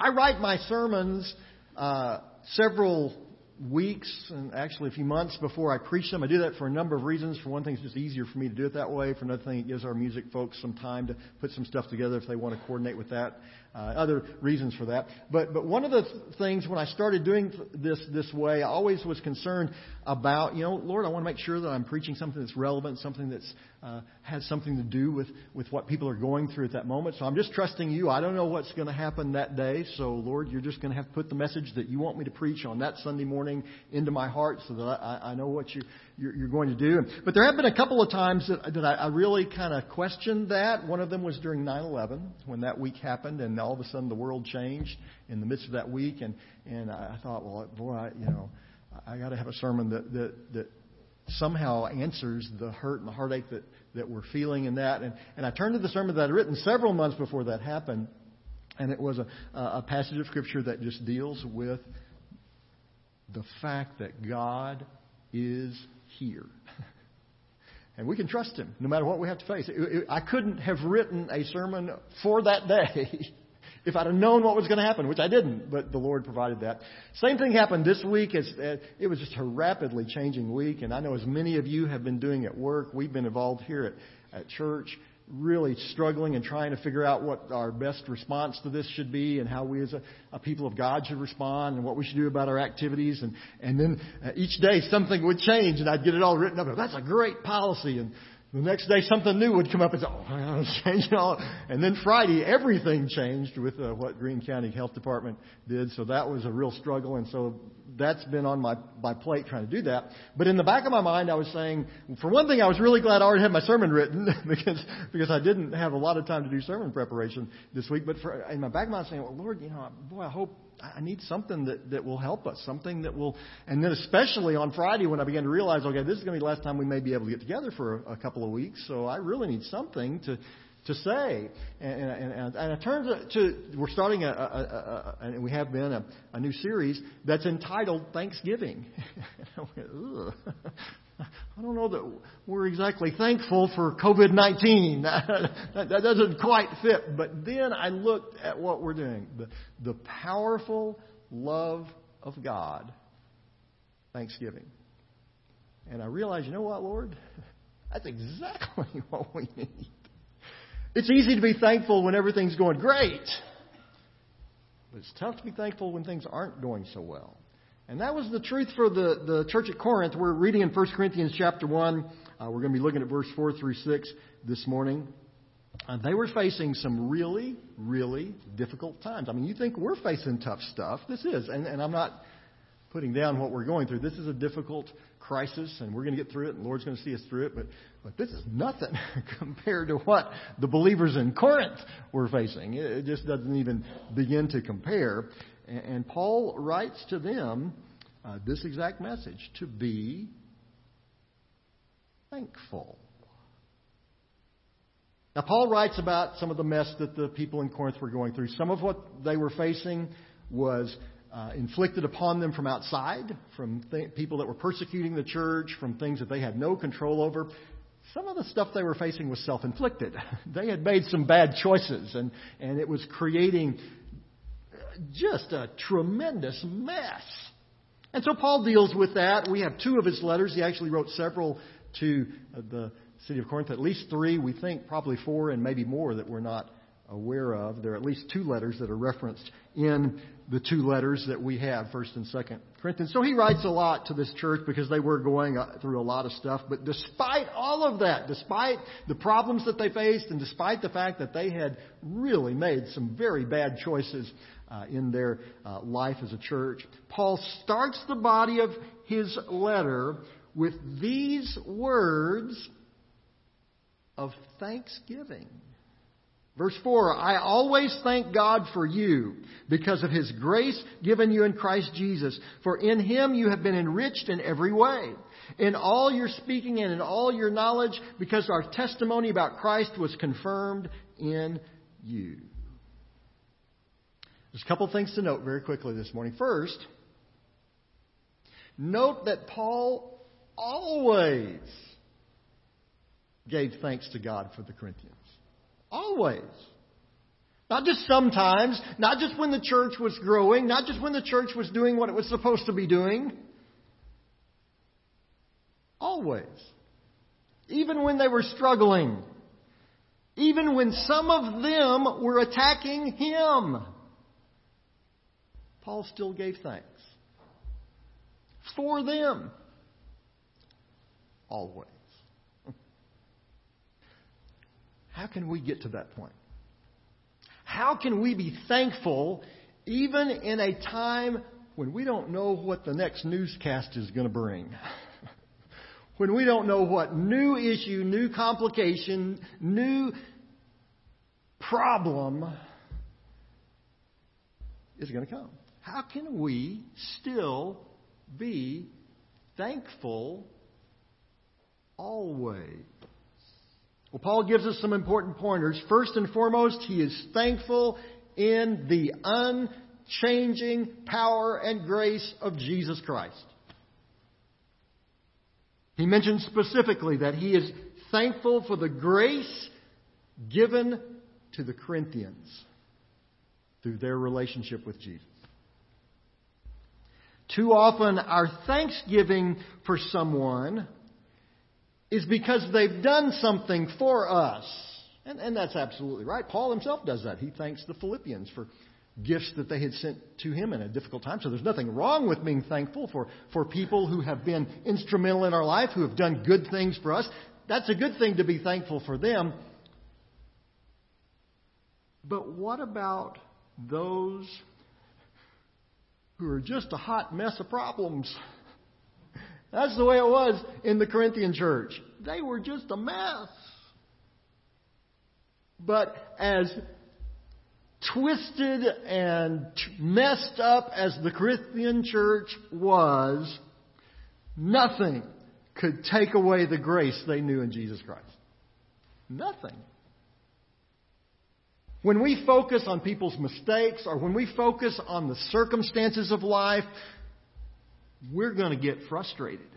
I write my sermons uh, several weeks and actually a few months before I preach them. I do that for a number of reasons. For one thing, it's just easier for me to do it that way. For another thing, it gives our music folks some time to put some stuff together if they want to coordinate with that. Uh, other reasons for that. But but one of the things when I started doing this this way, I always was concerned about you know Lord, I want to make sure that I'm preaching something that's relevant, something that's uh, has something to do with with what people are going through at that moment. So I'm just trusting you. I don't know what's going to happen that day. So Lord, you're just going to have to put the message that you want me to preach on that Sunday morning into my heart, so that I, I know what you you're, you're going to do. But there have been a couple of times that, that I, I really kind of questioned that. One of them was during 9/11 when that week happened, and all of a sudden the world changed in the midst of that week. And and I thought, well, boy, I, you know, I got to have a sermon that that that somehow answers the hurt and the heartache that that we're feeling in that. And and I turned to the sermon that I'd written several months before that happened, and it was a a passage of scripture that just deals with the fact that God is here. And we can trust Him no matter what we have to face. I couldn't have written a sermon for that day if I'd have known what was going to happen, which I didn't, but the Lord provided that. Same thing happened this week. It's, uh, it was just a rapidly changing week, and I know as many of you have been doing at work, we've been involved here at, at church really struggling and trying to figure out what our best response to this should be and how we as a, a people of God should respond and what we should do about our activities. And, and then uh, each day something would change and I'd get it all written up. That's a great policy. And the next day something new would come up and say, oh, I gotta change it all. And then Friday everything changed with uh, what Greene County Health Department did. So that was a real struggle. And so that's been on my, my plate trying to do that. But in the back of my mind, I was saying, for one thing, I was really glad I already had my sermon written because, because I didn't have a lot of time to do sermon preparation this week. But for, in my back of my mind, I was saying, well, Lord, you know, boy, I hope I need something that, that will help us, something that will, and then especially on Friday when I began to realize, okay, this is going to be the last time we may be able to get together for a, a couple of weeks, so I really need something to, to say. And, and, and, and I turned to, to, we're starting a, a, a, a, and we have been a, a new series that's entitled Thanksgiving. I don't know that we're exactly thankful for COVID 19. that, doesn't quite fit. But then I looked at what we're doing the, the powerful love of God, Thanksgiving. And I realized, you know what, Lord? That's exactly what we need. It's easy to be thankful when everything's going great, but it's tough to be thankful when things aren't going so well. And that was the truth for the, the church at Corinth. We're reading in 1 Corinthians chapter 1. Uh, we're going to be looking at verse 4 through 6 this morning. Uh, they were facing some really, really difficult times. I mean, you think we're facing tough stuff. This is. And, and I'm not putting down what we're going through. This is a difficult crisis, and we're going to get through it, and the Lord's going to see us through it. But, but this is nothing compared to what the believers in Corinth were facing. It just doesn't even begin to compare. And Paul writes to them uh, this exact message to be thankful. Now, Paul writes about some of the mess that the people in Corinth were going through. Some of what they were facing was uh, inflicted upon them from outside, from th- people that were persecuting the church, from things that they had no control over. Some of the stuff they were facing was self inflicted. They had made some bad choices, and, and it was creating just a tremendous mess. And so Paul deals with that. We have two of his letters. He actually wrote several to the city of Corinth, at least three, we think probably four, and maybe more that we're not aware of. There are at least two letters that are referenced in the two letters that we have, First and Second Corinthians. So he writes a lot to this church because they were going through a lot of stuff. But despite all of that, despite the problems that they faced, and despite the fact that they had really made some very bad choices uh, in their uh, life as a church, Paul starts the body of his letter with these words of thanksgiving. Verse 4 I always thank God for you because of his grace given you in Christ Jesus. For in him you have been enriched in every way. In all your speaking and in all your knowledge, because our testimony about Christ was confirmed in you. There's a couple things to note very quickly this morning. First, note that Paul always gave thanks to God for the Corinthians. Always. Not just sometimes, not just when the church was growing, not just when the church was doing what it was supposed to be doing. Always. Even when they were struggling. Even when some of them were attacking him. Paul still gave thanks. For them. Always. How can we get to that point? How can we be thankful even in a time when we don't know what the next newscast is going to bring? when we don't know what new issue, new complication, new problem is going to come? How can we still be thankful always? Well, Paul gives us some important pointers. First and foremost, he is thankful in the unchanging power and grace of Jesus Christ. He mentions specifically that he is thankful for the grace given to the Corinthians through their relationship with Jesus. Too often, our thanksgiving for someone is because they've done something for us. And, and that's absolutely right. Paul himself does that. He thanks the Philippians for gifts that they had sent to him in a difficult time. So there's nothing wrong with being thankful for, for people who have been instrumental in our life, who have done good things for us. That's a good thing to be thankful for them. But what about those who are just a hot mess of problems? That's the way it was in the Corinthian church. They were just a mess. But as twisted and messed up as the Corinthian church was, nothing could take away the grace they knew in Jesus Christ. Nothing. When we focus on people's mistakes or when we focus on the circumstances of life, we're going to get frustrated.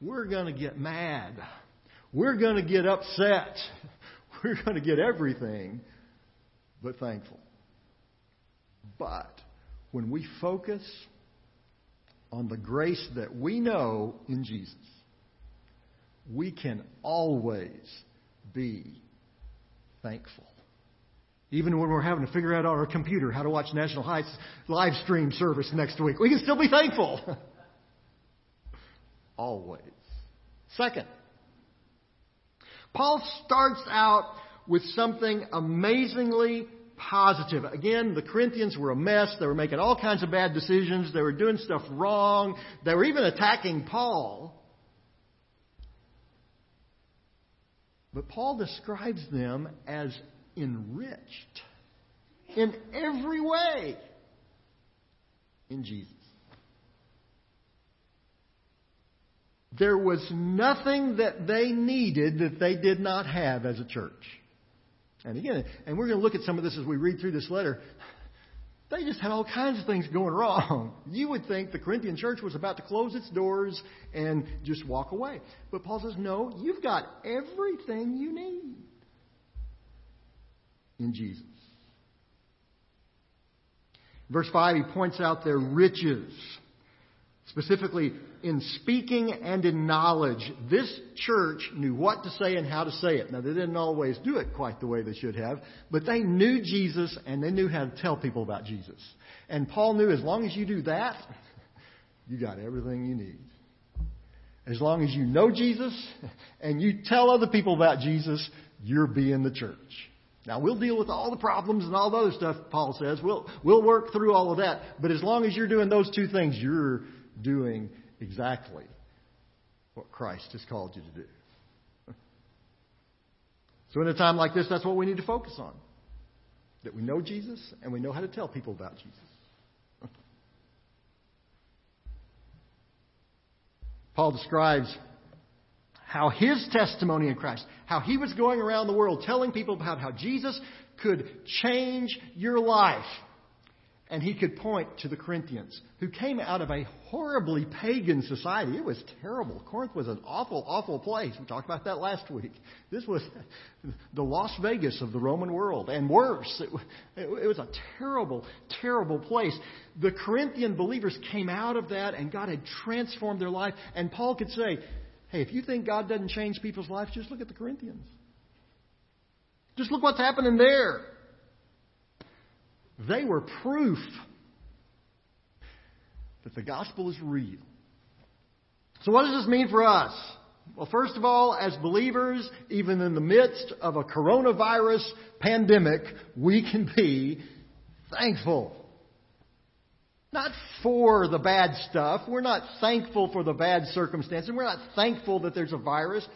We're going to get mad. We're going to get upset. We're going to get everything but thankful. But when we focus on the grace that we know in Jesus, we can always be thankful. Even when we're having to figure out on our computer how to watch National Heights live stream service next week, we can still be thankful. always. Second, Paul starts out with something amazingly positive. Again, the Corinthians were a mess. They were making all kinds of bad decisions. They were doing stuff wrong. They were even attacking Paul. But Paul describes them as enriched in every way in Jesus. There was nothing that they needed that they did not have as a church. And again, and we're going to look at some of this as we read through this letter. They just had all kinds of things going wrong. You would think the Corinthian church was about to close its doors and just walk away. But Paul says, no, you've got everything you need in Jesus. Verse 5, he points out their riches. Specifically, in speaking and in knowledge, this church knew what to say and how to say it. Now, they didn't always do it quite the way they should have, but they knew Jesus and they knew how to tell people about Jesus. And Paul knew as long as you do that, you got everything you need. As long as you know Jesus and you tell other people about Jesus, you're being the church. Now we'll deal with all the problems and all the other stuff, Paul says. We'll, we'll work through all of that. But as long as you're doing those two things, you're doing exactly what Christ has called you to do. So, in a time like this, that's what we need to focus on. That we know Jesus and we know how to tell people about Jesus. Paul describes how his testimony in Christ, how he was going around the world telling people about how Jesus could change your life And he could point to the Corinthians, who came out of a horribly pagan society. It was terrible. Corinth was an awful, awful place. We talked about that last week. This was the Las Vegas of the Roman world, and worse. It, it, was a terrible, terrible place. The Corinthian believers came out of that, and God had transformed their life. And Paul could say, hey, if you think God doesn't change people's lives, just look at the Corinthians. Just look what's happening there. They were proof that the gospel is real. So, what does this mean for us? Well, first of all, as believers, even in the midst of a coronavirus pandemic, we can be thankful. Not for the bad stuff. We're not thankful for the bad circumstances. We're not thankful that there's a virus.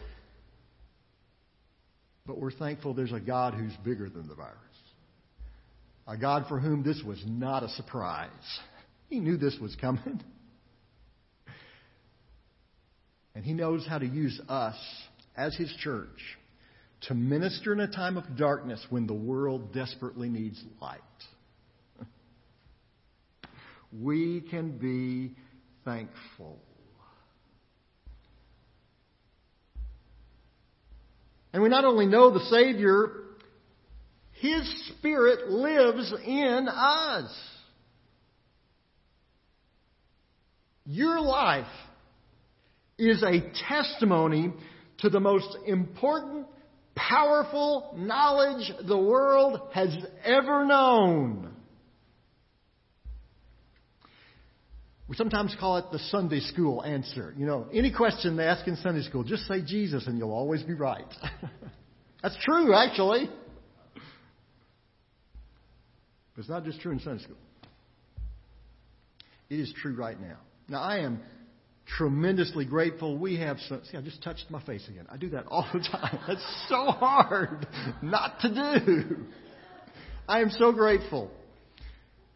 But we're thankful there's a God who's bigger than the virus. A God for whom this was not a surprise. He knew this was coming. And He knows how to use us as His church to minister in a time of darkness when the world desperately needs light. We can be thankful. And we not only know the Savior his Spirit lives in us. Your life is a testimony to the most important, powerful knowledge the world has ever known. We sometimes call it the Sunday school answer. You know, any question they ask in Sunday school, just say Jesus and you'll always be right. That's true, actually. But it's not just true in Sunday school. It is true right now. Now, I am tremendously grateful. We have some. See, I just touched my face again. I do that all the time. That's so hard not to do. I am so grateful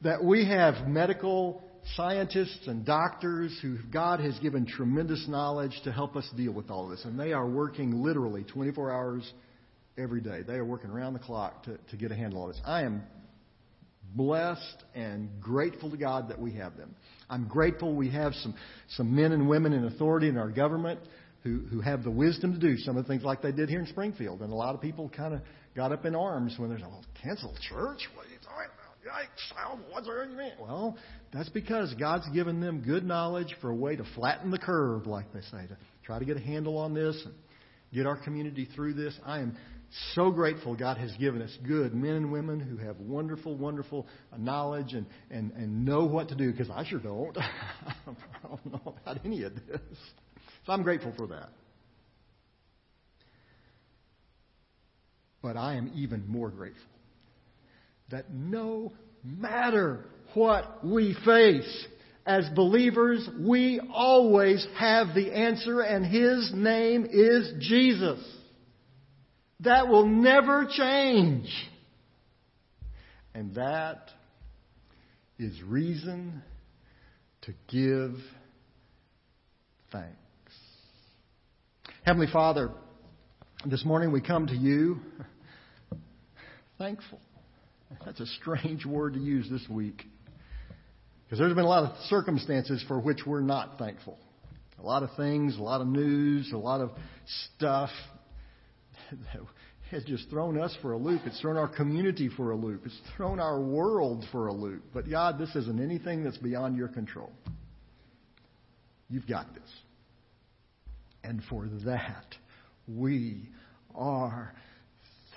that we have medical scientists and doctors who God has given tremendous knowledge to help us deal with all this. And they are working literally 24 hours every day. They are working around the clock to, to get a handle on this. I am blessed and grateful to God that we have them. I'm grateful we have some, some men and women in authority in our government who, who have the wisdom to do some of the things like they did here in Springfield. And a lot of people kind of got up in arms when there's, oh, cancel church? What are you talking about? Yikes, what's our argument? Well, that's because God's given them good knowledge for a way to flatten the curve, like they say, to try to get a handle on this and get our community through this. I am so grateful God has given us good men and women who have wonderful, wonderful knowledge and, and, and know what to do, because I sure don't. I don't know about any of this. So I'm grateful for that. But I am even more grateful that no matter what we face, as believers, we always have the answer, and His name is Jesus. That will never change. And that is reason to give thanks. Heavenly Father, this morning we come to you thankful. That's a strange word to use this week. Because there's been a lot of circumstances for which we're not thankful. A lot of things, a lot of news, a lot of stuff has just thrown us for a loop. It's thrown our community for a loop. It's thrown our world for a loop. But God, this isn't anything that's beyond your control. You've got this. And for that, we are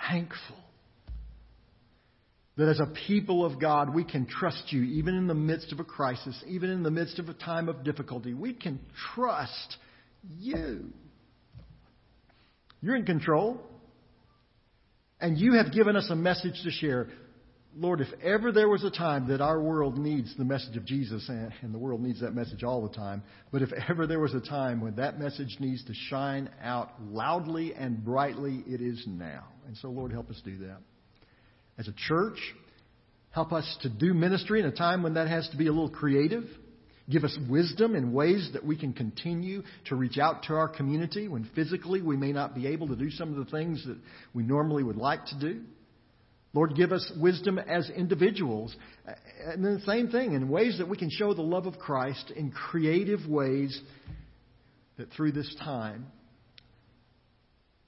thankful. That as a people of God, we can trust you even in the midst of a crisis, even in the midst of a time of difficulty. We can trust you. You're in control. And you have given us a message to share. Lord, if ever there was a time that our world needs the message of Jesus, and the world needs that message all the time, but if ever there was a time when that message needs to shine out loudly and brightly, it is now. And so, Lord, help us do that. As a church, help us to do ministry in a time when that has to be a little creative. Give us wisdom in ways that we can continue to reach out to our community when physically we may not be able to do some of the things that we normally would like to do. Lord, give us wisdom as individuals. And then the same thing, in ways that we can show the love of Christ in creative ways that through this time,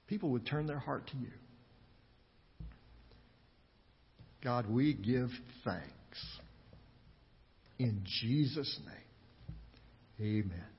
people would turn their heart to you. God, we give thanks. In Jesus' name, amen.